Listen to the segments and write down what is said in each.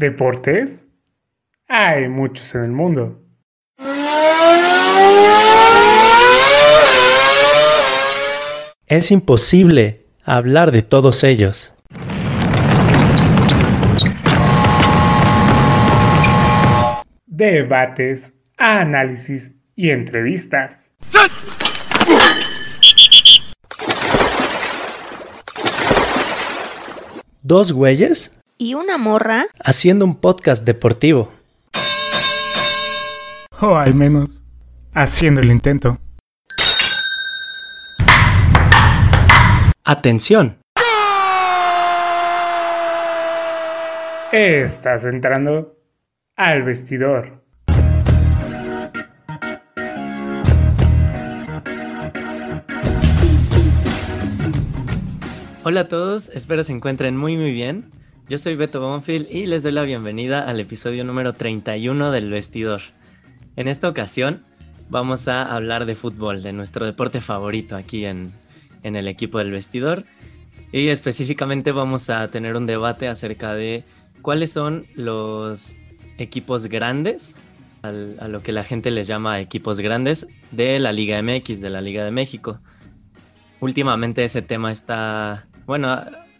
¿Deportes? Hay muchos en el mundo. Es imposible hablar de todos ellos. Debates, análisis y entrevistas. ¿Dos güeyes? ¿Y una morra? Haciendo un podcast deportivo. O al menos, haciendo el intento. Atención. Estás entrando al vestidor. Hola a todos, espero se encuentren muy muy bien. Yo soy Beto Bonfield y les doy la bienvenida al episodio número 31 del Vestidor. En esta ocasión vamos a hablar de fútbol, de nuestro deporte favorito aquí en, en el equipo del Vestidor. Y específicamente vamos a tener un debate acerca de cuáles son los equipos grandes, a lo que la gente les llama equipos grandes, de la Liga MX, de la Liga de México. Últimamente ese tema está, bueno,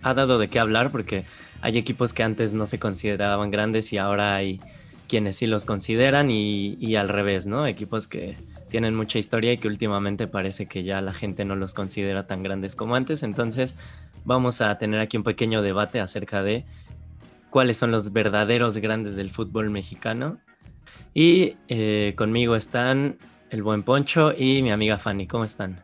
ha dado de qué hablar porque hay equipos que antes no se consideraban grandes y ahora hay quienes sí los consideran y, al revés, ¿no? Equipos que tienen mucha historia y que últimamente parece que ya la gente no los considera tan grandes como antes. Entonces vamos a tener aquí un pequeño debate acerca de cuáles son los verdaderos grandes del fútbol mexicano. Y eh, conmigo están el buen Poncho y mi amiga Fanny. ¿Cómo están?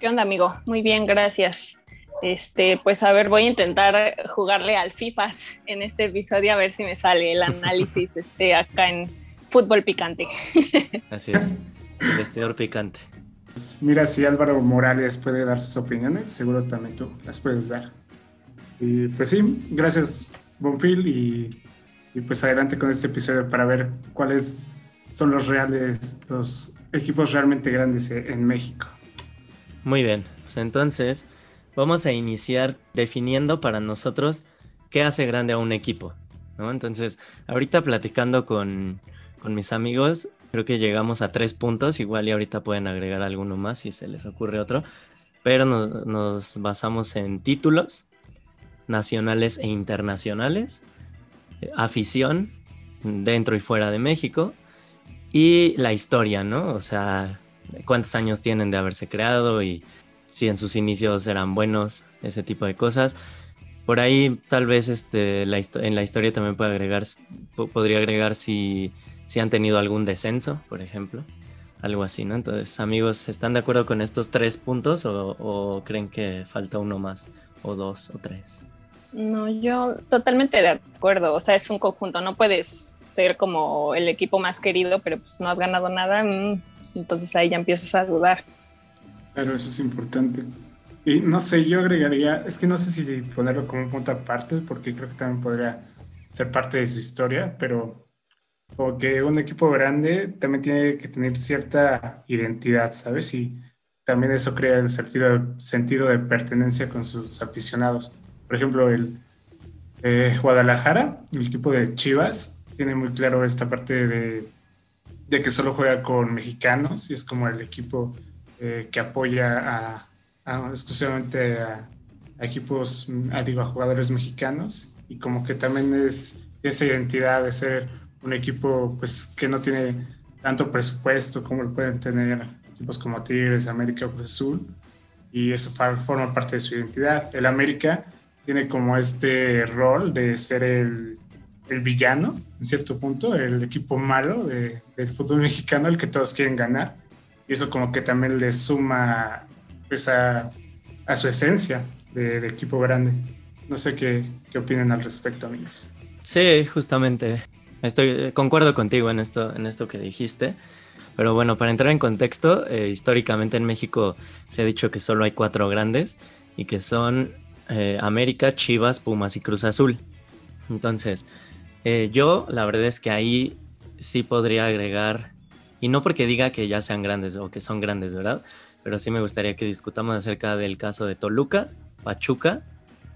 ¿Qué onda, amigo? Muy bien, gracias. Este, pues a ver, voy a intentar jugarle al FIFAs en este episodio a ver si me sale el análisis este, acá en fútbol picante. Así es. El vestidor picante. Mira, si Álvaro Morales puede dar sus opiniones, seguro también tú las puedes dar. Y pues sí, gracias Bonfil y, y pues adelante con este episodio para ver cuáles son los reales, los equipos realmente grandes e- en México. Muy bien. Pues entonces vamos a iniciar definiendo para nosotros qué hace grande a un equipo. ¿no? Entonces, ahorita platicando con, con mis amigos, creo que llegamos a tres puntos. Igual y ahorita pueden agregar alguno más si se les ocurre otro. Pero nos, nos basamos en títulos nacionales e internacionales, eh, afición dentro y fuera de México y la historia, ¿no? O sea, cuántos años tienen de haberse creado y si en sus inicios eran buenos, ese tipo de cosas. Por ahí tal vez este, la en la historia también puede agregar, po- podría agregar si, si han tenido algún descenso, por ejemplo. Algo así, ¿no? Entonces, amigos, ¿están de acuerdo con estos tres puntos o, o creen que falta uno más? O dos o tres. No, yo totalmente de acuerdo. O sea, es un conjunto. No puedes ser como el equipo más querido, pero pues no has ganado nada. mm, Entonces ahí ya empiezas a dudar. Claro, eso es importante. Y no sé, yo agregaría, es que no sé si ponerlo como un punto aparte, porque creo que también podría ser parte de su historia, pero como que un equipo grande también tiene que tener cierta identidad, ¿sabes? Y también eso crea el sentido, sentido de pertenencia con sus aficionados. Por ejemplo, el eh, Guadalajara, el equipo de Chivas, tiene muy claro esta parte de, de que solo juega con mexicanos y es como el equipo eh, que apoya a, a- exclusivamente a, a equipos, digo, a jugadores mexicanos y como que también es esa identidad de ser un equipo pues que no tiene tanto presupuesto como lo pueden tener equipos como Tigres, América o Cruz Azul y eso forma parte de su identidad. El América tiene como este rol de ser el, el villano, en cierto punto, el equipo malo de- del fútbol mexicano, el que todos quieren ganar y eso como que también le suma pues a, su esencia de, de equipo grande. No sé qué, qué opinan al respecto, amigos. Sí, justamente. Estoy, eh, concuerdo contigo en esto, en esto que dijiste. Pero bueno, para entrar en contexto, eh, históricamente en México se ha dicho que solo hay cuatro grandes y que son eh, América, Chivas, Pumas y Cruz Azul. Entonces, eh, yo la verdad es que ahí sí podría agregar, y no porque diga que ya sean grandes o que son grandes, ¿verdad? Pero sí me gustaría que discutamos acerca del caso de Toluca, Pachuca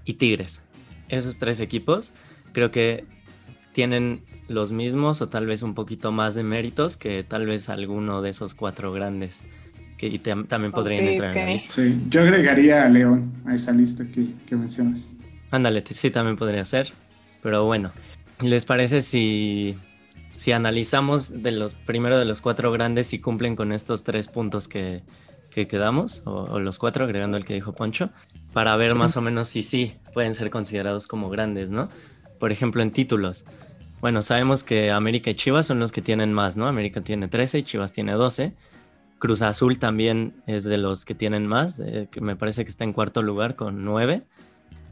y Tigres. Esos tres equipos creo que tienen los mismos o tal vez un poquito más de méritos que tal vez alguno de esos cuatro grandes que también podrían entrar en la lista. Sí, yo agregaría a León a esa lista que, que mencionas. Ándale, sí, también podría ser. Pero bueno, ¿les parece si, si analizamos de los primero de los cuatro grandes si cumplen con estos tres puntos que, que quedamos, o, los cuatro, agregando el que dijo Poncho, para ver más o menos si sí pueden ser considerados como grandes, ¿no? Por ejemplo, en títulos. Bueno, sabemos que América y Chivas son los que tienen más, ¿no? América tiene 13 y Chivas tiene 12. Cruz Azul también es de los que tienen más, que me parece que está en cuarto lugar con nueve.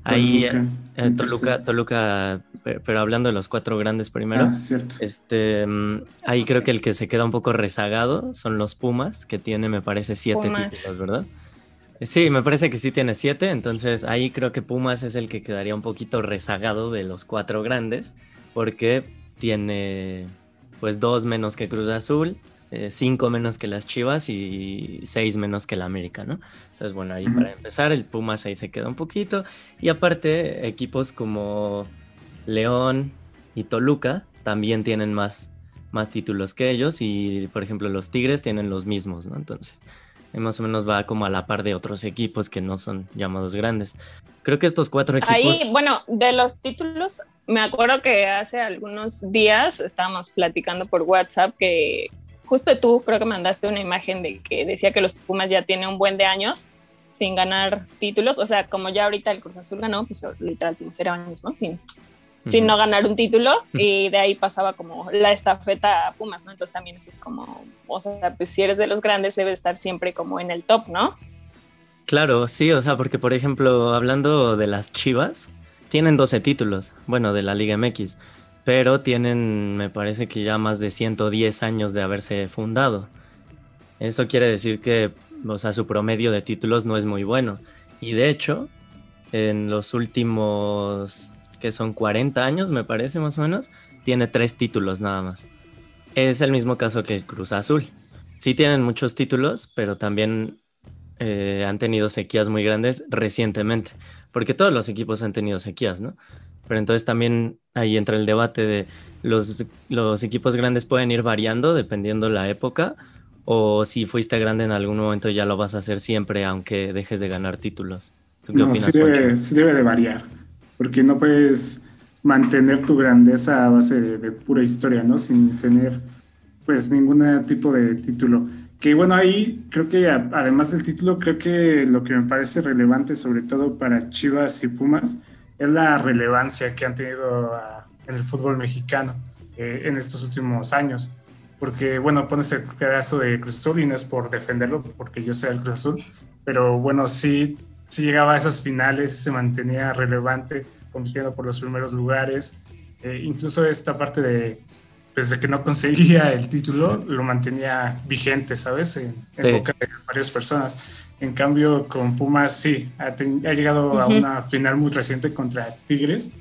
Ahí eh, Toluca, Toluca, pero hablando de los cuatro grandes primero, ah, este, mm, ahí creo que el que se queda un poco rezagado son los Pumas, que tiene, me parece, siete títulos, ¿verdad? Sí, me parece que sí tiene siete, entonces ahí creo que Pumas es el que quedaría un poquito rezagado de los cuatro grandes, porque tiene pues dos menos que Cruz Azul, eh, cinco menos que las Chivas y seis menos que la América, ¿no? Entonces, bueno, ahí para empezar, el Pumas ahí se queda un poquito. Y aparte, equipos como León y Toluca también tienen más, más títulos que ellos. Y, por ejemplo, los Tigres tienen los mismos, ¿no? Entonces, más o menos va como a la par de otros equipos que no son llamados grandes. Creo que estos cuatro equipos... Ahí, bueno, de los títulos, me acuerdo que hace algunos días estábamos platicando por WhatsApp que justo tú creo que mandaste una imagen de que decía que los Pumas ya tienen un buen de años sin ganar títulos, o sea, como ya ahorita el Cruz Azul ganó, pues literal tiene cero años, ¿no? Sin, sin no ganar un título y de ahí pasaba como la estafeta a Pumas, ¿no? Entonces también eso es como, o sea, pues si eres de los grandes debe estar siempre como en el top, ¿no? Claro, sí, o sea, porque por ejemplo, hablando de las Chivas, tienen 12 títulos, bueno, de la Liga MX pero tienen, me parece que ya más de 110 años de haberse fundado. Eso quiere decir que, o sea, su promedio de títulos no es muy bueno. Y de hecho, en los últimos, que son 40 años, me parece más o menos, tiene tres títulos nada más. Es el mismo caso que Cruz Azul. Sí tienen muchos títulos, pero también eh, han tenido sequías muy grandes recientemente, porque todos los equipos han tenido sequías, ¿no? Pero entonces también ahí entra el debate de los, los equipos grandes pueden ir variando dependiendo la época o si fuiste grande en algún momento ya lo vas a hacer siempre aunque dejes de ganar títulos. no, sí debe, debe, de variar, porque no puedes mantener tu grandeza a base de, pura historia, ¿no? Sin tener pues ningún tipo de título. Que bueno, ahí creo que además del título, creo que lo que me parece relevante, sobre todo para Chivas y Pumas, es la relevancia que han tenido ah, en el fútbol mexicano eh, en estos últimos años. Porque, bueno, pones el pedazo de Cruz Azul y no es por defenderlo, porque yo soy el Cruz Azul, pero bueno, sí, sí llegaba a esas finales, se mantenía relevante, compitiendo por los primeros lugares. Eh, incluso esta parte de, pues, de que no conseguía el título, lo mantenía vigente, ¿sabes? En, en boca de varias personas. En cambio, con Pumas sí, ha, llegado a una final muy reciente contra Tigres,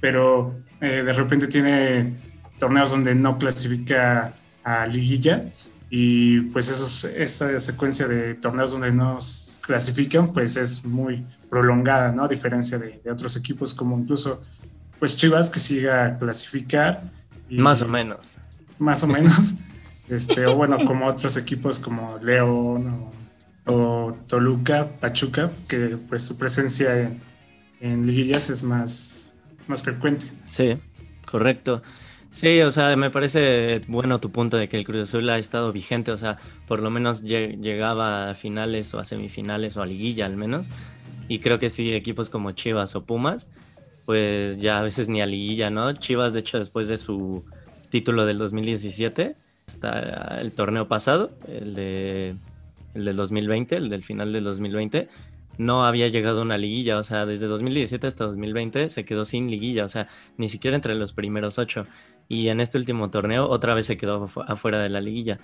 pero eh, de repente tiene torneos donde no clasifica a liguilla y pues esos, esa secuencia de torneos donde no clasifican pues es muy prolongada, ¿no? A diferencia de, otros equipos como incluso pues Chivas que siga a clasificar. más o menos. Más o menos. este, o bueno, como otros equipos como León o o Toluca, Pachuca, que pues su presencia en, liguillas es más, más frecuente. Sí, correcto. Sí, o sea, me parece bueno tu punto de que el Cruz Azul ha estado vigente, o sea, por lo menos llegaba a finales o a semifinales o a liguilla al menos. Y creo que sí, equipos como Chivas o Pumas, pues ya a veces ni a liguilla, ¿no? Chivas, de hecho, después de su título del 2017, está el torneo pasado, el de el del 2020, el del final del 2020, no había llegado una liguilla, o sea, desde 2017 hasta 2020 se quedó sin liguilla, o sea, ni siquiera entre los primeros ocho. Y en este último torneo otra vez se quedó afuera de la liguilla.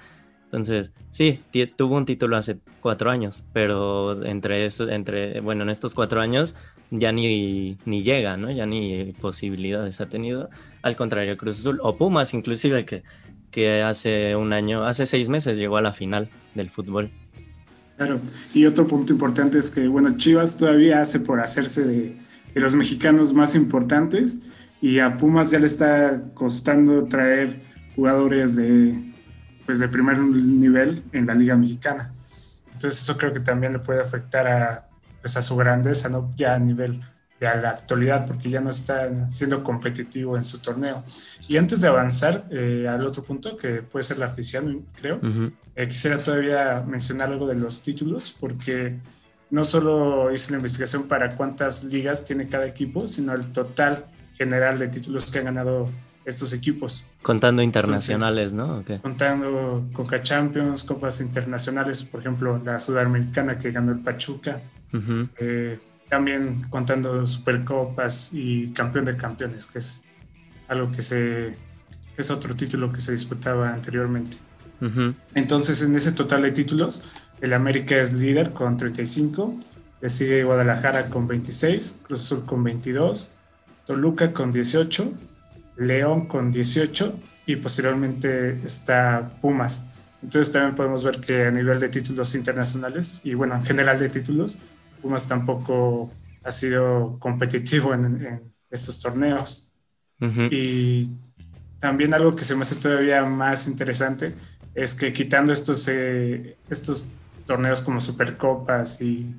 Entonces, sí, tuvo un título hace cuatro años, pero entre eso, entre, bueno, en estos cuatro años ya ni, ni llega, ¿no? Ya ni posibilidades ha tenido. Al contrario, Cruz Azul o Pumas, inclusive, que, que hace un año, hace seis meses llegó a la final del fútbol. Claro, y otro punto importante es que, bueno, Chivas todavía hace por hacerse de, los mexicanos más importantes y a Pumas ya le está costando traer jugadores de, pues de primer nivel en la Liga Mexicana. Entonces eso creo que también le puede afectar a, pues a su grandeza, ¿no? ya a nivel de la actualidad, porque ya no está siendo competitivo en su torneo. Y antes de avanzar eh, al otro punto, que puede ser la afición, creo, eh, quisiera todavía mencionar algo de los títulos, porque no solo hice la investigación para cuántas ligas tiene cada equipo, sino el total general de títulos que han ganado estos equipos. Contando internacionales, ¿no? Contando Coca Champions, copas internacionales, por ejemplo, la sudamericana que ganó el Pachuca. Eh, también contando supercopas y campeón de campeones, que es algo que se que es otro título que se disputaba anteriormente. Entonces, en ese total de títulos, el América es líder con 35, le sigue Guadalajara con 26, Cruz Azul con 22, Toluca con 18, León con 18 y posteriormente está Pumas. Entonces también podemos ver que a nivel de títulos internacionales y bueno, en general de títulos, Pumas tampoco ha sido competitivo en, estos torneos. Y también algo que se me hace todavía más interesante es que quitando estos, eh, estos torneos como Supercopas y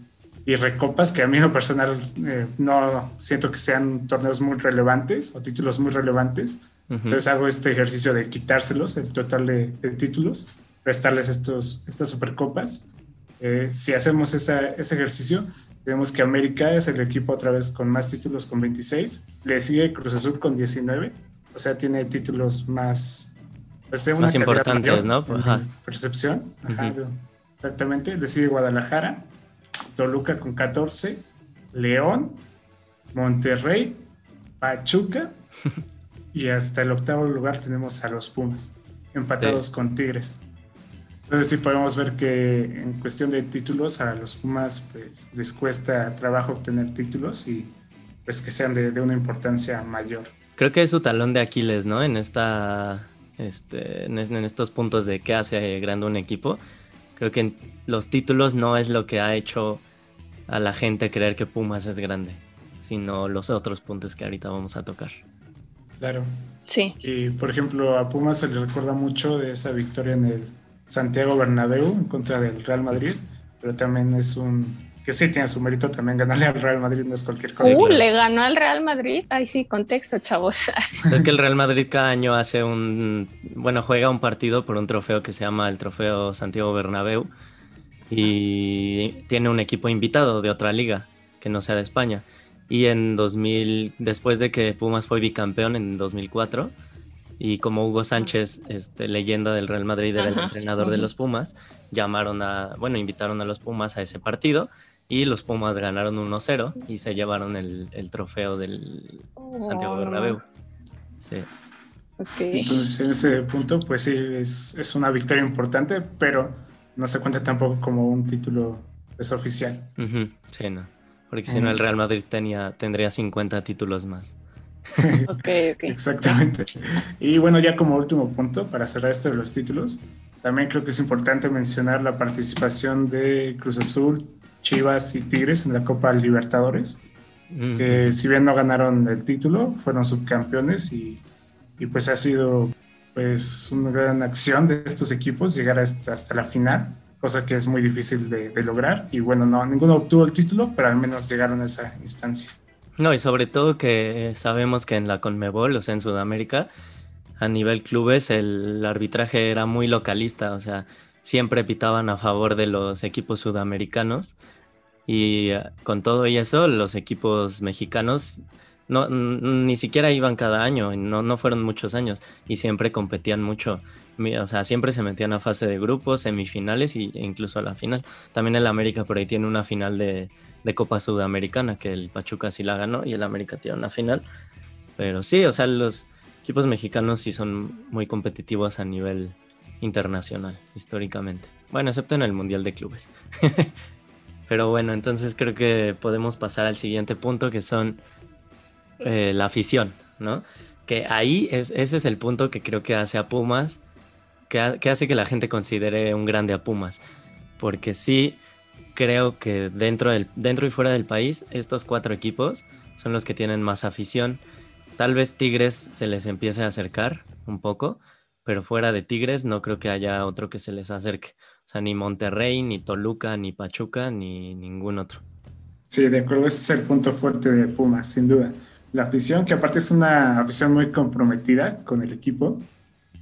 y recopas que a mí en lo personal eh, no siento que sean torneos muy relevantes o títulos muy relevantes. Entonces hago este ejercicio de quitárselos, el total de, títulos, restarles estos, estas supercopas. Eh, si hacemos ese ejercicio, vemos que América es el equipo otra vez con más títulos con 26, le sigue Cruz Azul con 19, o sea, tiene títulos más... Pues, más importantes, ¿no? Percepción, exactamente. Le sigue Guadalajara, Toluca con 14, León, Monterrey, Pachuca y hasta el octavo lugar tenemos a los Pumas, empatados con Tigres. Entonces sí podemos ver que en cuestión de títulos a los Pumas pues, les cuesta trabajo obtener títulos y pues que sean de, una importancia mayor. Creo que es su talón de Aquiles, ¿no? En esta, este, en, estos puntos de qué hace grande un equipo. Creo que los títulos no es lo que ha hecho a la gente creer que Pumas es grande, sino los otros puntos que ahorita vamos a tocar. Claro. Sí. Y por ejemplo, a Pumas se le recuerda mucho de esa victoria en el Santiago Bernabéu en contra del Real Madrid, pero también es un que sí tiene su mérito también ganarle al Real Madrid, no es cualquier cosa. Uh, le ganó al Real Madrid. Ay, sí, contexto, chavos. Es que el Real Madrid cada año hace un, bueno, juega un partido por un trofeo que se llama el Trofeo Santiago Bernabéu y tiene un equipo invitado de otra liga que no sea de España. Y en 2000, después de que Pumas fue bicampeón en 2004, y como Hugo Sánchez, este, leyenda del Real Madrid, era el entrenador de los Pumas, llamaron a, bueno, invitaron a los Pumas a ese partido y los Pumas ganaron 1-0 y se llevaron el, trofeo del Santiago Bernabéu. Sí. Entonces, en ese punto, pues sí, es, es, una victoria importante, pero no se cuenta tampoco como un título es oficial. Sí, no. Porque si no, el Real Madrid tenía, tendría 50 títulos más. ok, ok. Exactamente. Y bueno, ya como último punto, para cerrar esto de los títulos, también creo que es importante mencionar la participación de Cruz Azul, Chivas y Tigres en la Copa Libertadores. que si bien no ganaron el título, fueron subcampeones y, y, pues ha sido pues una gran acción de estos equipos llegar hasta, hasta la final, cosa que es muy difícil de, de, lograr. Y bueno, no, ninguno obtuvo el título, pero al menos llegaron a esa instancia. No, y sobre todo que sabemos que en la Conmebol, o sea, en Sudamérica, a nivel clubes, el arbitraje era muy localista, o sea, siempre pitaban a favor de los equipos sudamericanos y eh, con todo y eso los equipos mexicanos no, ni siquiera iban cada año, no, no fueron muchos años y siempre competían mucho. O sea, siempre se metían a fase de grupos, semifinales e incluso a la final. También el América por ahí tiene una final de, de, Copa Sudamericana, que el Pachuca sí la ganó y el América tiene una final. Pero sí, o sea, los equipos mexicanos sí son muy competitivos a nivel internacional, históricamente. Bueno, excepto en el Mundial de Clubes. Pero bueno, entonces creo que podemos pasar al siguiente punto, que son eh, la afición, ¿no? Que ahí es, ese es el punto que creo que hace a Pumas, que, que hace que la gente considere un grande a Pumas. Porque sí creo que dentro, del, dentro y fuera del país, estos cuatro equipos son los que tienen más afición Tal vez Tigres se les empiece a acercar un poco, pero fuera de Tigres no creo que haya otro que se les acerque. O sea, ni Monterrey, ni Toluca, ni Pachuca, ni ningún otro. Sí, de acuerdo, ese es el punto fuerte de Pumas, sin duda. La afición, que aparte es una afición muy comprometida con el equipo,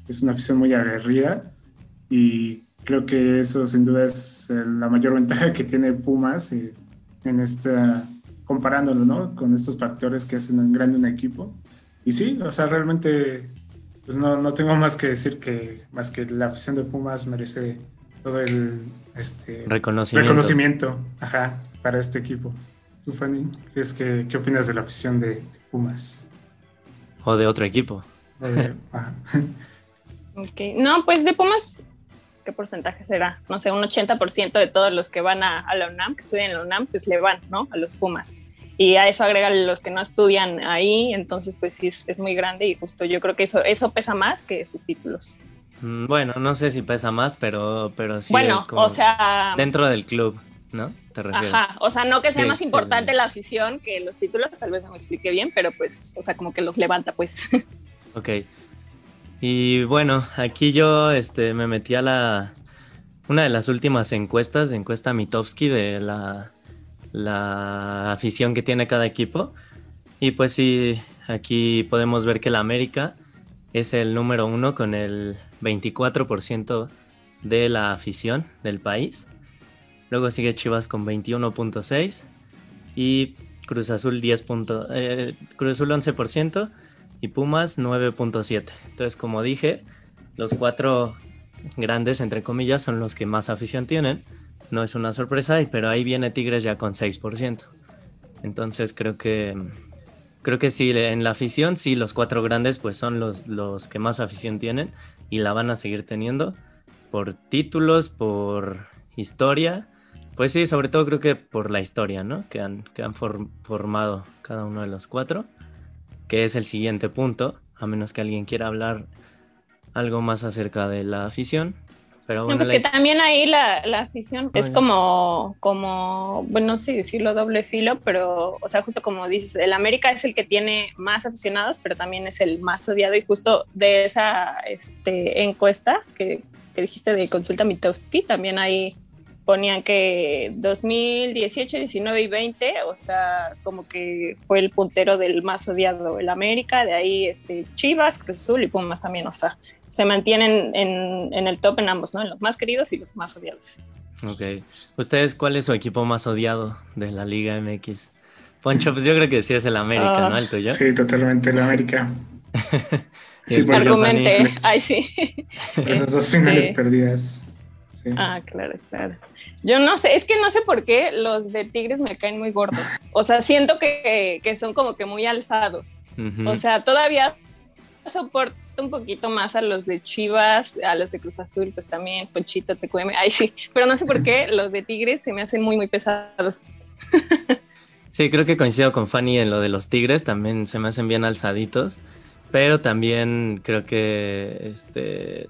es una afición muy aguerrida y creo que eso sin duda es la mayor ventaja que tiene Pumas eh, en esta, comparándolo, ¿no? Con estos factores que hacen grande un equipo. Y sí, o sea, realmente, pues no, no tengo más que decir que más que la afición de Pumas merece todo el este, reconocimiento. reconocimiento ajá, para este equipo. ¿Tú, Fanny, ¿qué, qué opinas de la afición de Pumas? O de otro equipo. No, pues de Pumas, ¿qué porcentaje será? No sé, un 80% de todos los que van a, la UNAM, que estudian en la UNAM, pues le van, ¿no? A los Pumas. Y a eso agrega los que no estudian ahí, entonces pues sí es, muy grande y justo yo creo que eso, eso pesa más que sus títulos. Mm, bueno, no sé si pesa más, pero, pero sí bueno, es como o sea, dentro del club, ¿no? ¿Te refieres? Ajá, o sea, no que sea más importante la afición que los títulos, tal vez no me explique bien, pero pues, o sea, como que los levanta, pues. Ok, y bueno, aquí yo este, me metí a la. Una de las últimas encuestas, encuesta Mitowski de la, la afición que tiene cada equipo. Y pues sí, aquí podemos ver que la América es el número uno con el 24% de la afición del país. Luego sigue Chivas con 21.6 y Cruz Azul 10. Eh, Cruz Azul 11% y Pumas 9.7. Entonces, como dije, los cuatro grandes, entre comillas, son los que más afición tienen. No es una sorpresa, pero ahí viene Tigres ya con 6%. Entonces creo que creo que sí, en la afición, sí, los cuatro grandes pues son los, los que más afición tienen y la van a seguir teniendo por títulos, por historia. Pues sí, sobre todo creo que por la historia, ¿no? Que han, que han formado cada uno de los cuatro que es el siguiente punto, a menos que alguien quiera hablar algo más acerca de la afición. Pero bueno, pues que también ahí la, afición es como, como, bueno, no sé decirlo doble filo, pero, o sea, justo como dices, el América es el que tiene más aficionados, pero también es el más odiado. Y justo de esa este, encuesta que, que dijiste de Consulta Mitowski, también hay ponían que 2018, 19 y 20, o sea, como que fue el puntero del más odiado el América, de ahí este, Chivas, Cruz Azul y Pumas también, o sea, se mantienen en, en, el top en ambos, ¿no? En los más queridos y los más odiados. Ok. ¿Ustedes cuál es su equipo más odiado de la Liga MX? Poncho, pues yo creo que sí es el América, ¿no? El tuyo. Sí, totalmente el América. sí, Argumente, ay sí. Esas dos finales perdidas. Ah, claro, claro. Yo no sé, es que no sé por qué los de Tigres me caen muy gordos. O sea, siento que, son como que muy alzados. O sea, todavía soporto un poquito más a los de Chivas, a los de Cruz Azul, pues también, Ponchito, te cueme, ay sí, pero no sé por qué los de Tigres se me hacen muy, muy pesados. Sí, creo que coincido con Fanny en lo de los Tigres, también se me hacen bien alzaditos, pero también creo que este,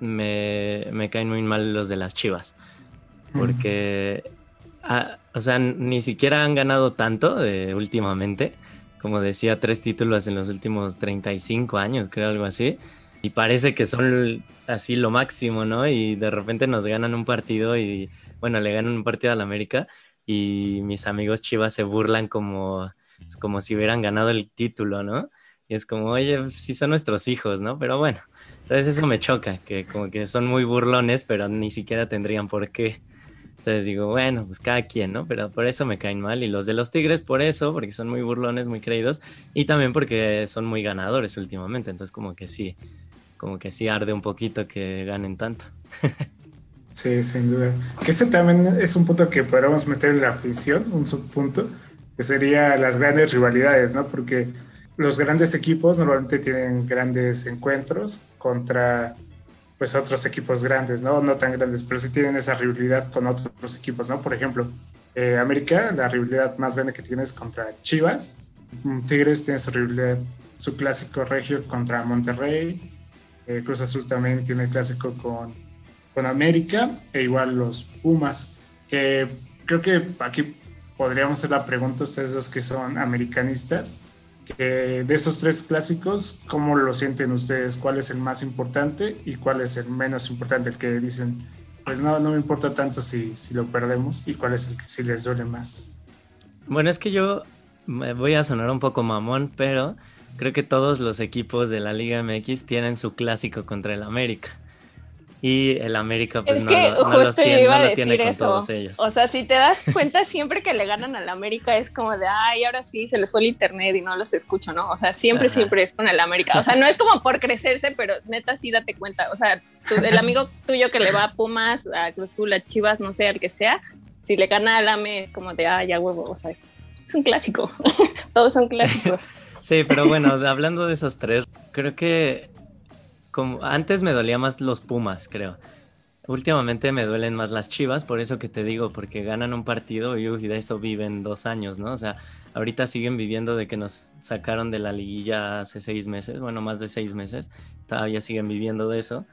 me, me caen muy mal los de las Chivas porque, o sea, ni siquiera han ganado tanto de, últimamente. Como decía, tres títulos en los últimos 35 años, creo, algo así. Y parece que son así lo máximo, ¿no? Y de repente nos ganan un partido y, bueno, le ganan un partido a la América y mis amigos Chivas se burlan como, como si hubieran ganado el título, ¿no? Y es como, oye, pues, sí son nuestros hijos, ¿no? Pero bueno, entonces eso me choca, que como que son muy burlones, pero ni siquiera tendrían por qué. Entonces digo, bueno, pues cada quien, ¿no? Pero por eso me caen mal. Y los de los Tigres, por eso, porque son muy burlones, muy creídos. Y también porque son muy ganadores últimamente. Entonces, como que sí, como que sí arde un poquito que ganen tanto. sí, sin duda. Que ese también es un punto que podríamos meter en la afición, un subpunto, que sería las grandes rivalidades, ¿no? Porque los grandes equipos normalmente tienen grandes encuentros contra pues otros equipos grandes, ¿no? No tan grandes, pero sí tienen esa rivalidad con otros equipos, ¿no? Por ejemplo, eh, América, la rivalidad más grande que tiene contra Chivas. Mm, Tigres tiene su rivalidad, su clásico regio contra Monterrey. Eh, Cruz Azul también tiene el clásico con, con América. E igual los Pumas, creo que aquí podríamos hacer la pregunta ustedes los que son americanistas de esos tres clásicos, ¿cómo lo sienten ustedes? ¿Cuál es el más importante y cuál es el menos importante? El que dicen, pues no, no me importa tanto si, si lo perdemos y cuál es el que sí les duele más. Bueno, es que yo voy a sonar un poco mamón, pero creo que todos los equipos de la Liga MX tienen su clásico contra el América. Y el América, pues es no, que no justo los tiene, iba no a tiene decir con eso. todos ellos. O sea, si te das cuenta, siempre que le ganan al América es como de, ay, ahora sí, se les fue el internet y no los escucho, ¿no? O sea, siempre, Ajá. siempre es con el América. O sea, no es como por crecerse, pero neta sí date cuenta. O sea, tú- el amigo tuyo que le va a Pumas, a Cruz Azul, a Chivas, no sé, al que sea, si le gana al AME es como de, ay, ya huevo. O sea, es, es un clásico. Todos son clásicos. Sí, pero bueno, hablando de esos tres, creo que antes me dolía más los Pumas, creo. Últimamente me duelen más las Chivas, por eso que te digo, porque ganan un partido y de eso viven dos años, ¿no? O sea, ahorita siguen viviendo de que nos sacaron de la liguilla hace seis meses, bueno, más de seis meses, todavía siguen viviendo de eso.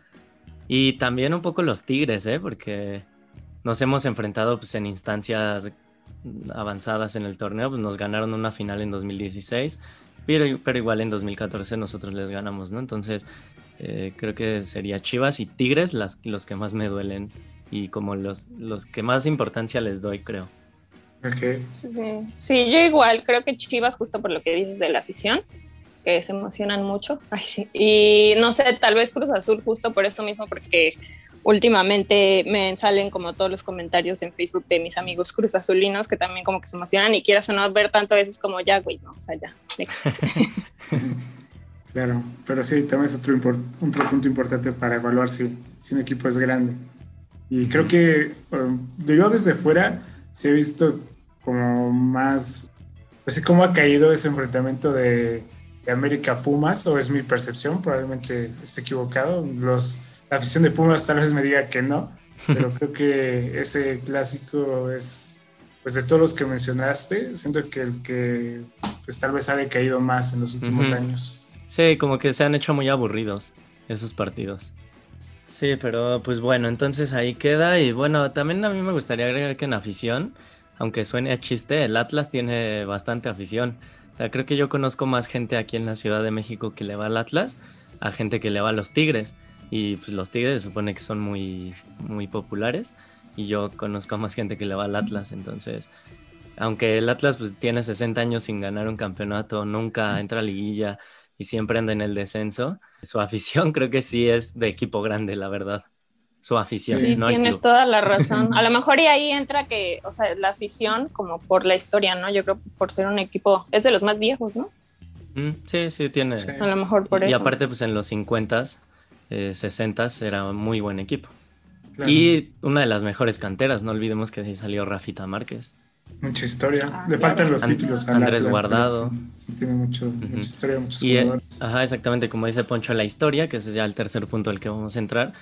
Y también un poco los Tigres, ¿eh? Porque nos hemos enfrentado pues, en instancias avanzadas en el torneo, pues nos ganaron una final en 2016, pero, pero igual en 2014 nosotros les ganamos, ¿no? Entonces eh, creo que sería Chivas y Tigres las, los que más me duelen y como los, los que más importancia les doy, creo. Ok. Sí, sí, yo igual, creo que Chivas, justo por lo que dices de la afición, que se emocionan mucho. Ay, sí. Y no sé, tal vez Cruz Azul, justo por esto mismo, porque últimamente me salen como todos los comentarios en Facebook de mis amigos Cruz Azulinos que también como que se emocionan y quieras o no ver tanto eso es como ya, güey, no, o sea, ya, next. Claro, pero sí, también es otro, impor- otro punto importante para evaluar si, si un equipo es grande. Y creo que um, yo desde fuera sí he visto como más, pues sí, cómo ha caído ese enfrentamiento de, de América Pumas, o es mi percepción, probablemente esté equivocado. Los, la afición de Pumas tal vez me diga que no, pero creo que ese clásico es, pues de todos los que mencionaste, siento que el que pues tal vez ha decaído más en los últimos años. Sí, como que se han hecho muy aburridos esos partidos. Sí, pero pues bueno, entonces ahí queda. Y bueno, también a mí me gustaría agregar que en afición, aunque suene chiste, el Atlas tiene bastante afición. O sea, creo que yo conozco más gente aquí en la Ciudad de México que le va al Atlas a gente que le va a los Tigres. Y pues los Tigres se supone que son muy, muy populares. Y yo conozco a más gente que le va al Atlas. Entonces, aunque el Atlas pues tiene 60 años sin ganar un campeonato, nunca entra a liguilla y siempre anda en el descenso. Su afición creo que sí es de equipo grande, la verdad. Su afición, Sí, no tienes toda la razón. A lo mejor y ahí entra que, o sea, la afición como por la historia, ¿no? Yo creo por ser un equipo, es de los más viejos, ¿no? Mm, sí, sí, tiene. Sí. A lo mejor por y eso. aparte, pues en los 50s, eh, 60s era un muy buen equipo. Claro. Y una de las mejores canteras, no olvidemos que ahí salió Rafita Márquez. Mucha historia. Ah, Le claro. faltan los And- títulos. al Andrés Guardado. Sí, sí tiene mucho, mucha historia, muchos Y, eh, jugadores. ajá, exactamente como dice Poncho, la historia, que ese es ya el tercer punto al que vamos a entrar,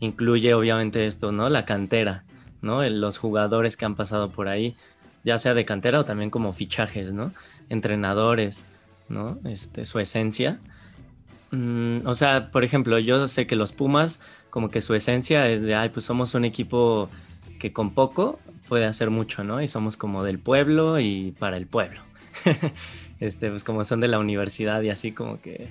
incluye obviamente esto, ¿no? La cantera, ¿no? El- los jugadores que han pasado por ahí, ya sea de cantera o también como fichajes, ¿no? Entrenadores, ¿no? Este, su esencia. Mm, o sea, por ejemplo, yo sé que los Pumas, como que su esencia es de, ay, pues somos un equipo que con poco puede hacer mucho, ¿no? Y somos como del pueblo y para el pueblo. este, pues como son de la universidad y así como que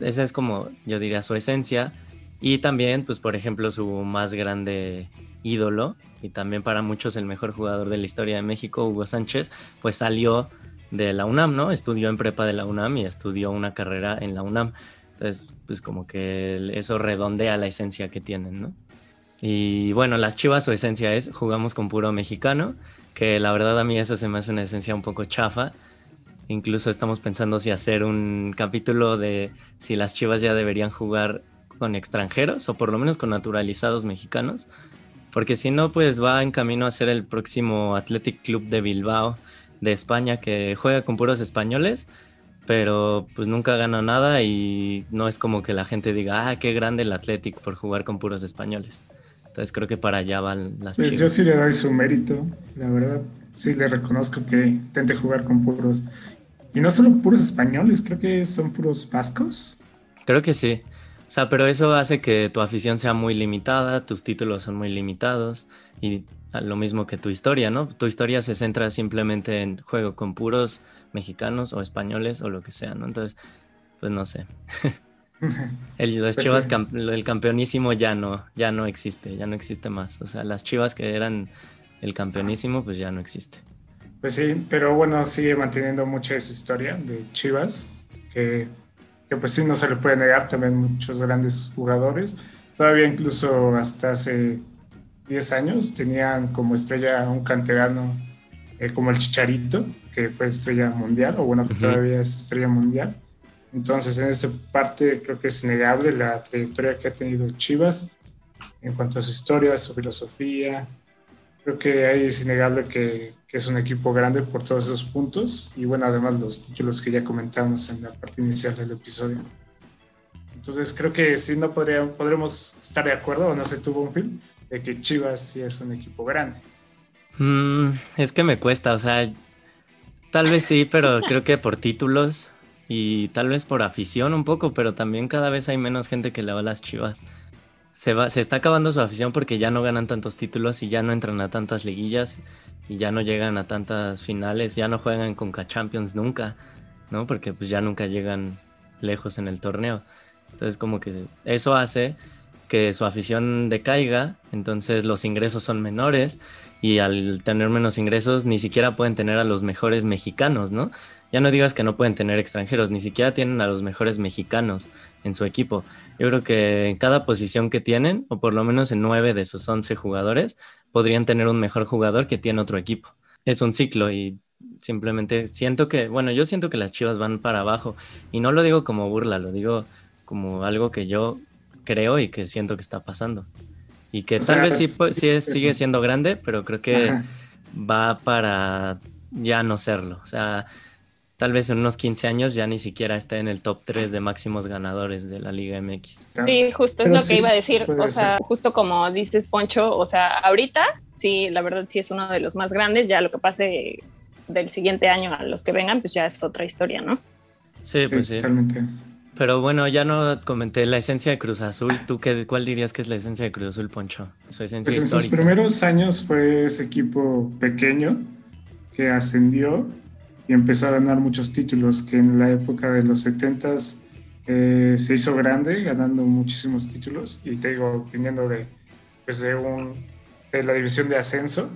esa es como yo diría su esencia y también pues por ejemplo su más grande ídolo y también para muchos el mejor jugador de la historia de México Hugo Sánchez pues salió de la UNAM no estudió en prepa de la UNAM y estudió una carrera en la UNAM entonces pues como que eso redondea la esencia que tienen no y bueno las Chivas su esencia es jugamos con puro mexicano que la verdad a mí eso se me hace una esencia un poco chafa Incluso estamos pensando si hacer un capítulo de si las Chivas ya deberían jugar con extranjeros o por lo menos con naturalizados mexicanos. Porque si no, pues va en camino a ser el próximo Athletic Club de Bilbao de España que juega con puros españoles, pero pues nunca gana nada y no es como que la gente diga, ah, qué grande el Athletic por jugar con puros españoles. Entonces creo que para allá van las Pues yo sí le doy su mérito, la verdad. Sí le reconozco que intente jugar con puros. Y no solo puros españoles, creo que son puros vascos. Creo que sí. O sea, pero eso hace que tu afición sea muy limitada, tus títulos son muy limitados y lo mismo que tu historia, ¿no? Tu historia se centra simplemente en juego con puros mexicanos o españoles o lo que sea, ¿no? Entonces, pues no sé. el, los pues Chivas, el campeonísimo ya no, ya no existe, ya no existe más. O sea, las Chivas que eran el campeonísimo, pues ya no existe. Pues sí, pero bueno, sigue manteniendo mucha de su historia de Chivas, que, que pues sí, no se le puede negar también muchos grandes jugadores. Todavía incluso hasta hace 10 años tenían como estrella un canterano eh, como el Chicharito, que fue estrella mundial, o bueno, que todavía es estrella mundial. Entonces, en esta parte creo que es innegable la trayectoria que ha tenido Chivas en cuanto a su historia, su filosofía, creo que ahí es innegable que, es un equipo grande por todos esos puntos y bueno, además los títulos que ya comentamos en la parte inicial del episodio. Entonces creo que sí no podría, estar de acuerdo, o no sé tú, Bonfil, de que Chivas sí es un equipo grande. Mm, es que me cuesta, o sea, tal vez sí, pero creo que por títulos y tal vez por afición un poco, pero también cada vez hay menos gente que le va a las Chivas se, va, se está acabando su afición porque ya no ganan tantos títulos y ya no entran a tantas liguillas y ya no llegan a tantas finales, ya no juegan con Champions nunca, ¿no? Porque pues ya nunca llegan lejos en el torneo. Entonces como que eso hace que su afición decaiga, entonces los ingresos son menores y al tener menos ingresos ni siquiera pueden tener a los mejores mexicanos, ¿no? Ya no digas que no pueden tener extranjeros, ni siquiera tienen a los mejores mexicanos en su equipo. Yo creo que en cada posición que tienen, o por lo menos en nueve de sus once jugadores, podrían tener un mejor jugador que tiene otro equipo. Es un ciclo y simplemente siento que, bueno, yo siento que las Chivas van para abajo y no lo digo como burla, lo digo como algo que yo creo y que siento que está pasando. Y que tal vez sí, sí, sigue siendo grande, pero creo que va para ya no serlo. O sea, tal vez en unos 15 años ya ni siquiera esté en el top 3 de máximos ganadores de la Liga MX. Sí, justo es lo que iba a decir. O sea, justo como dices, Poncho, o sea, ahorita sí, la verdad sí es uno de los más grandes. Ya lo que pase del siguiente año a los que vengan, pues ya es otra historia, ¿no? Sí, pues sí. Totalmente. Pero bueno, ya no comenté la esencia de Cruz Azul. ¿Tú qué, cuál dirías que es la esencia de Cruz Azul, Poncho? Su esencia pues en sus primeros años fue ese equipo pequeño que ascendió y empezó a ganar muchos títulos, que en la época de los 70 eh, se hizo grande, ganando muchísimos títulos, y te digo, viniendo de, pues de, un, de la división de ascenso,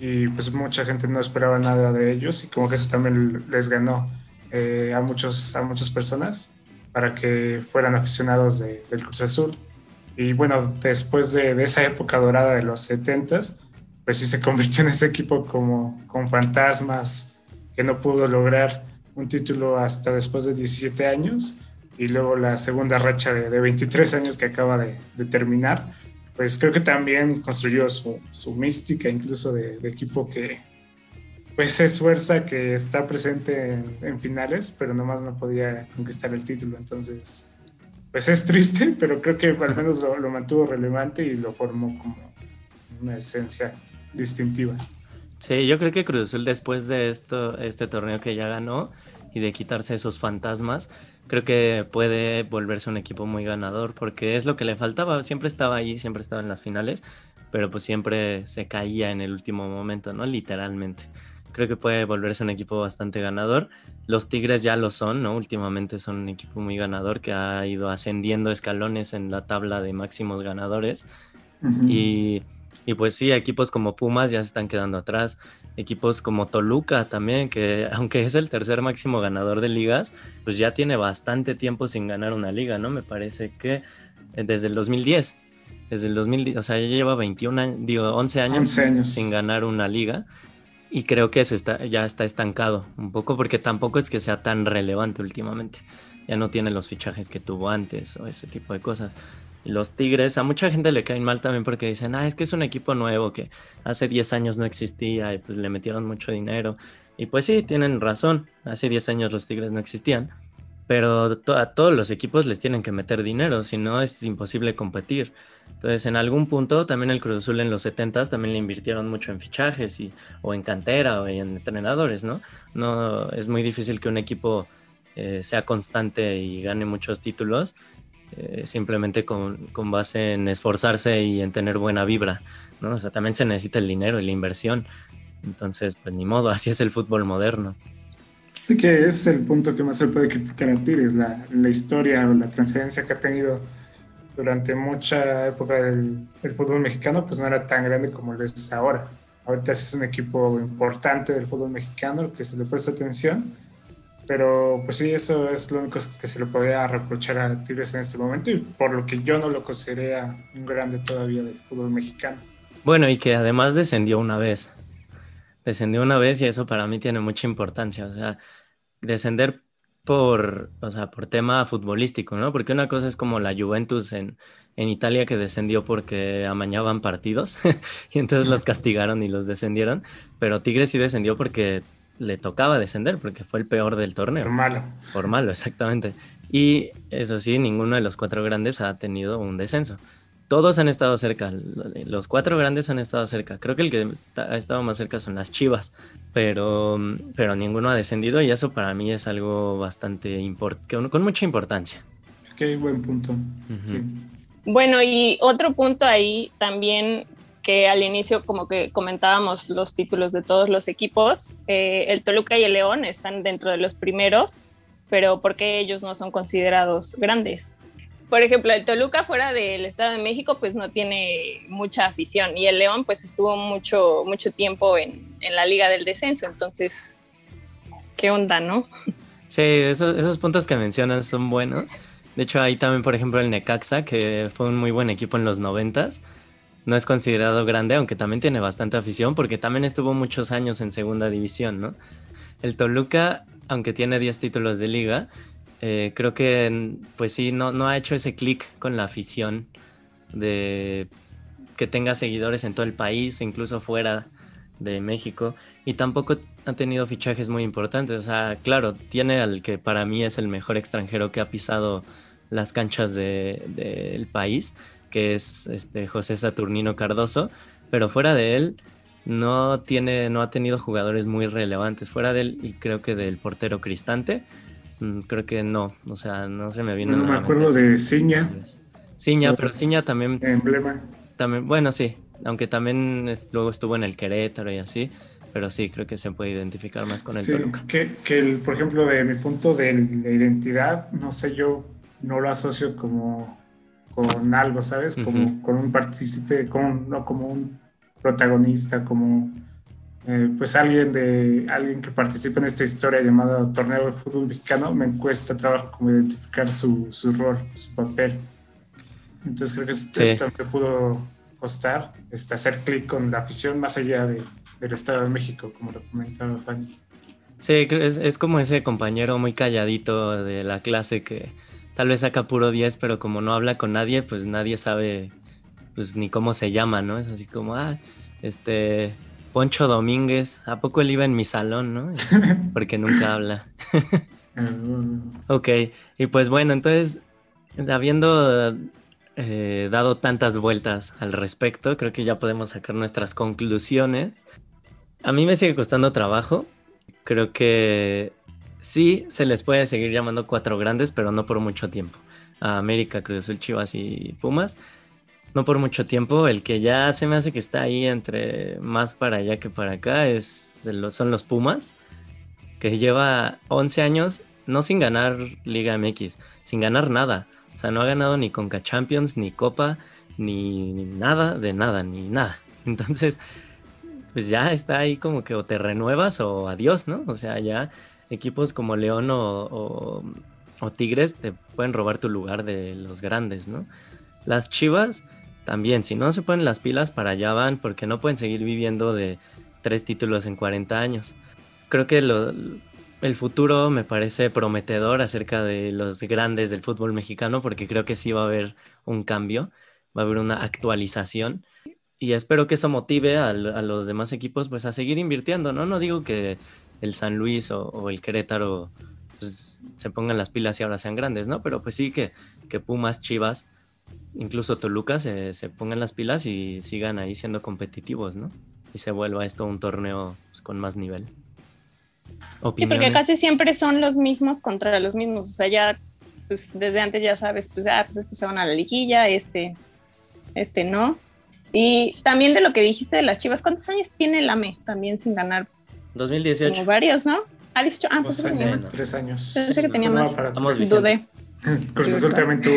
y pues mucha gente no esperaba nada de ellos, y como que eso también les ganó eh, a, muchos, a muchas personas para que fueran aficionados del Cruz Azul. Y bueno, después de, de, esa época dorada de los 70 pues sí se convirtió en ese equipo como con fantasmas, que no pudo lograr un título hasta después de 17 años y luego la segunda racha de, 23 años que acaba de, terminar, pues creo que también construyó su, su mística incluso de, equipo que pues se esfuerza, que está presente en, finales, pero nomás no podía conquistar el título. Entonces, pues es triste, pero creo que al menos lo, lo mantuvo relevante y lo formó como una esencia distintiva. Sí, yo creo que Cruz Azul después de esto, este torneo que ya ganó y de quitarse esos fantasmas, creo que puede volverse un equipo muy ganador porque es lo que le faltaba. Siempre estaba ahí, siempre estaba en las finales, pero pues siempre se caía en el último momento, ¿no? Literalmente. Creo que puede volverse un equipo bastante ganador. Los Tigres ya lo son, ¿no? Últimamente son un equipo muy ganador que ha ido ascendiendo escalones en la tabla de máximos ganadores. Y y pues sí, equipos como Pumas ya se están quedando atrás. Equipos como Toluca también, que aunque es el tercer máximo ganador de ligas, pues ya tiene bastante tiempo sin ganar una liga, ¿no? Me parece que eh, desde el 2010. Desde el 2010, o sea, ya lleva 21 años, digo, 11 años, sin ganar una liga. Y creo que se está, ya está estancado un poco porque tampoco es que sea tan relevante últimamente. Ya no tiene los fichajes que tuvo antes o ese tipo de cosas los Tigres, a mucha gente le caen mal también porque dicen, ah, es que es un equipo nuevo que hace 10 años no existía y pues le metieron mucho dinero. Y pues sí, tienen razón, hace 10 años los Tigres no existían, pero a todos los equipos les tienen que meter dinero, si no es imposible competir. Entonces, en algún punto, también el Cruz Azul en los 70s también le invirtieron mucho en fichajes y, o en cantera o en entrenadores, ¿no? No es muy difícil que un equipo eh, sea constante y gane muchos títulos eh, simplemente con, con, base en esforzarse y en tener buena vibra, ¿no? O sea, también se necesita el dinero y la inversión. Entonces, pues ni modo, así es el fútbol moderno. Sí, que es el punto que más se puede criticar a Tigres, la, la historia o la transferencia que ha tenido durante mucha época del, fútbol mexicano, pues no era tan grande como lo es ahora. Ahorita es un equipo importante del fútbol mexicano que se le presta atención, pero pues sí, eso es lo único que se le podría reprochar a Tigres en este momento y por lo que yo no lo consideraría un grande todavía del fútbol mexicano. Bueno, y que además descendió una vez. Descendió una vez y eso para mí tiene mucha importancia. O sea, descender por, o sea, por tema futbolístico, ¿no? Porque una cosa es como la Juventus en, en Italia que descendió porque amañaban partidos y entonces los castigaron y los descendieron, pero Tigres sí descendió porque le tocaba descender, porque fue el peor del torneo. Por malo. Por malo, exactamente. Y eso sí, ninguno de los cuatro grandes ha tenido un descenso todos han estado cerca, los cuatro grandes han estado cerca. Creo que el que ha estado más cerca son las Chivas, pero, pero ninguno ha descendido y eso para mí es algo bastante importante, con mucha importancia. Qué buen punto. Bueno, y otro punto ahí también que al inicio como que comentábamos los títulos de todos los equipos, eh, el Toluca y el León están dentro de los primeros, pero ¿por qué ellos no son considerados grandes? por ejemplo, el Toluca fuera del Estado de México pues no tiene mucha afición y el León pues estuvo mucho, mucho tiempo en, la Liga del Descenso, entonces, ¿qué onda, no? Sí, esos, puntos que mencionas son buenos. De hecho, ahí también, por ejemplo, el Necaxa, que fue un muy buen equipo en los noventas, no es considerado grande, aunque también tiene bastante afición, porque también estuvo muchos años en segunda división, ¿no? El Toluca, aunque tiene 10 títulos de liga, eh, creo que pues sí, no, no ha hecho ese clic con la afición de que tenga seguidores en todo el país, incluso fuera de México, y tampoco ha tenido fichajes muy importantes. O sea, claro, tiene al que para mí es el mejor extranjero que ha pisado las canchas del país, que es este José Saturnino Cardoso, pero fuera de él no tiene, no ha tenido jugadores muy relevantes. Fuera de él, y creo que del portero Cristante, Mm, creo que no, o sea, no se me viene. No me acuerdo de Ciña. Ciña, pero Ciña también. Emblema. También, bueno, sí, aunque también luego estuvo en el Querétaro y así, pero sí, creo que se puede identificar más con el sí, Que, que el, por ejemplo, de mi punto de la identidad, no sé, yo no lo asocio como con algo, ¿sabes? Como con un partícipe, como, no como un protagonista, como eh, pues alguien de alguien que participa en esta historia llamada torneo de fútbol mexicano me cuesta trabajo como identificar su, su rol, su papel. Entonces creo que esto me pudo costar este, hacer clic con la afición más allá de, del Estado de México, como lo comentaba Fanny. Sí, es, es como ese compañero muy calladito de la clase que tal vez saca puro 10, pero como no habla con nadie, pues nadie sabe pues ni cómo se llama, ¿no? Es así como, ah, este, Poncho Domínguez, ¿a poco él iba en mi salón, no? Porque nunca habla. ok, y pues bueno, entonces, habiendo eh, dado tantas vueltas al respecto, creo que ya podemos sacar nuestras conclusiones. A mí me sigue costando trabajo. Creo que sí se les puede seguir llamando cuatro grandes, pero no por mucho tiempo. A América, Cruz Azul, Chivas y Pumas no por mucho tiempo. El que ya se me hace que está ahí entre más para allá que para acá es, son los Pumas, que lleva 11 años no sin ganar Liga MX, sin ganar nada. O sea, no ha ganado ni Conca Champions, ni Copa, ni, nada de nada, ni nada. Entonces, pues ya está ahí como que o te renuevas o adiós, ¿no? O sea, ya equipos como León o, Tigres te pueden robar tu lugar de los grandes, ¿no? Las Chivas, también, si no se ponen las pilas, para allá van, porque no pueden seguir viviendo de tres títulos en 40 años. Creo que el futuro me parece prometedor acerca de los grandes del fútbol mexicano, porque creo que sí va a haber un cambio, va a haber una actualización. Y espero que eso motive a, los demás equipos pues a seguir invirtiendo, ¿no? No digo que el San Luis o, el Querétaro pues, se pongan las pilas y ahora sean grandes, ¿no? Pero pues sí que, que Pumas, Chivas incluso Toluca se, se pongan las pilas y sigan ahí siendo competitivos, ¿no? Y se vuelva esto un torneo pues, con más nivel. Sí, porque casi siempre son los mismos contra los mismos. O sea, ya pues desde antes ya sabes, pues, ah, pues este se van a la liguilla, este, este no. Y también de lo que dijiste de las Chivas, ¿cuántos años tiene el AME también sin ganar? 2018. Como varios, ¿no? Ah, 18, ah, pues años, tres años. Pensé que tenía No, más. Vamos. Dudé. Cruz Azul también tuvo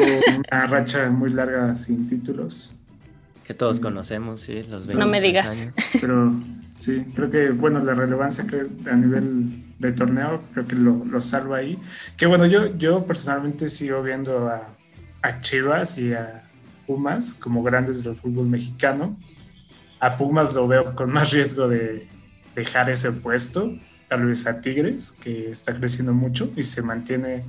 una racha muy larga sin títulos, Que todos conocemos, sí, los No me 23 digas. años. pero sí, creo que, bueno, la relevancia a nivel de torneo, creo que lo, lo salva ahí. Que bueno, yo, yo personalmente sigo viendo a, a Chivas y a Pumas como grandes del fútbol mexicano. A Pumas lo veo con más riesgo de dejar ese puesto, tal vez a Tigres, que está creciendo mucho y se mantiene,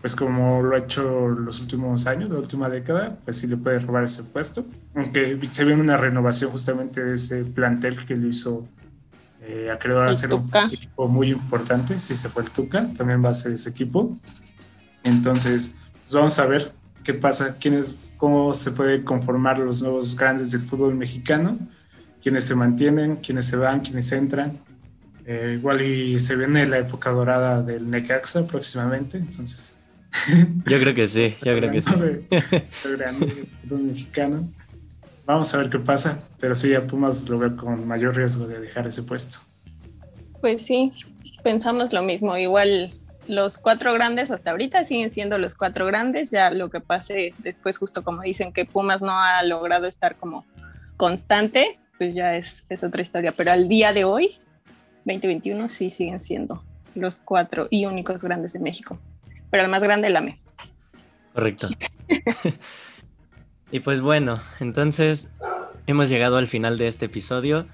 pues como lo ha hecho los últimos años, la última década, pues sí le puede robar ese puesto. Aunque se ve una renovación justamente de ese plantel que lo hizo, eh, creo, a ser un equipo muy importante. Si se fue el Tuca, también va a ser ese equipo. Entonces, pues vamos a ver qué pasa, quiénes, cómo se puede conformar los nuevos grandes del fútbol mexicano, quiénes se mantienen, quiénes se van, quiénes entran. Eh, igual y se viene la época dorada del Necaxa próximamente, entonces Yo creo que sí, yo creo que sí. de- de grande mexicano. Vamos a ver qué pasa, pero sí, a Pumas lo veo con mayor riesgo de dejar ese puesto. Pues sí, pensamos lo mismo. Igual los cuatro grandes hasta ahorita siguen siendo los cuatro grandes. Ya lo que pase después, justo como dicen que Pumas no ha logrado estar como constante, pues ya es, es otra historia. Pero al día de hoy, 2021, sí siguen siendo los cuatro y únicos grandes de México. Pero el más grande, el AME. Correcto. y pues bueno, entonces hemos llegado al final de este episodio.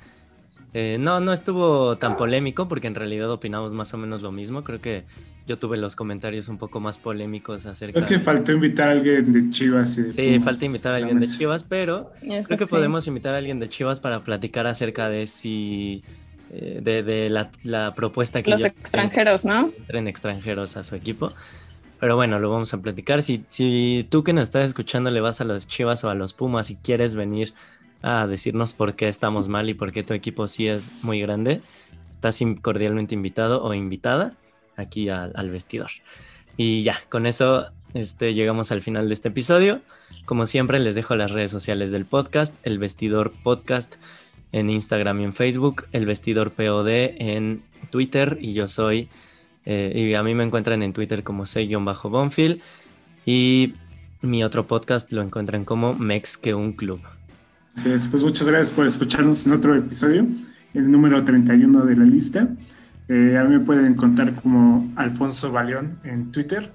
Eh, no, no estuvo tan polémico porque en realidad opinamos más o menos lo mismo. Creo que yo tuve los comentarios un poco más polémicos acerca Creo que de... faltó invitar a alguien de Chivas y de Sí, Pumas falta invitar a alguien de. Chivas, pero Eso creo que sí. podemos invitar a alguien de Chivas para platicar acerca de si... eh, de, de la, la propuesta que Los extranjeros, ¿no? entren extranjeros a su equipo. Pero bueno, lo vamos a platicar. Si, si tú que nos estás escuchando le vas a los Chivas o a los Pumas y quieres venir a decirnos por qué estamos mal y por qué tu equipo sí es muy grande, estás cordialmente invitado o invitada aquí al, vestidor. Y ya, con eso este, llegamos al final de este episodio. Como siempre, les dejo las redes sociales del podcast, el vestidor podcast en Instagram y en Facebook, el vestidor POD en Twitter y yo soy eh, y a mí me encuentran en Twitter como sei-bonfil. Y mi otro podcast lo encuentran como Mex que un club. Es, pues muchas gracias por escucharnos en otro episodio, el número 31 de la lista. Eh, a mí me pueden encontrar como Alfonso Baleón en Twitter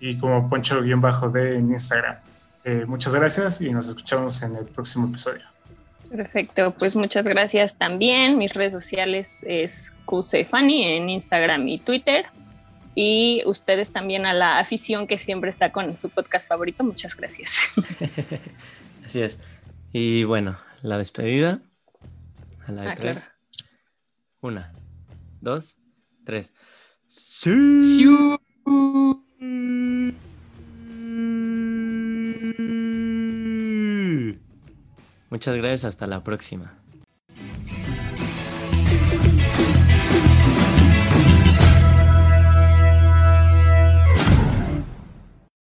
y como Poncho-D en Instagram. Eh, muchas gracias y nos escuchamos en el próximo episodio. Perfecto, pues muchas gracias también. Mis redes sociales es QCFani en Instagram y Twitter. Y ustedes también a la afición que siempre está con su podcast favorito, muchas gracias. Así es. Y bueno, la despedida. A la de Ah, tres. claro. Una, dos, tres. Sí. Muchas gracias, hasta la próxima.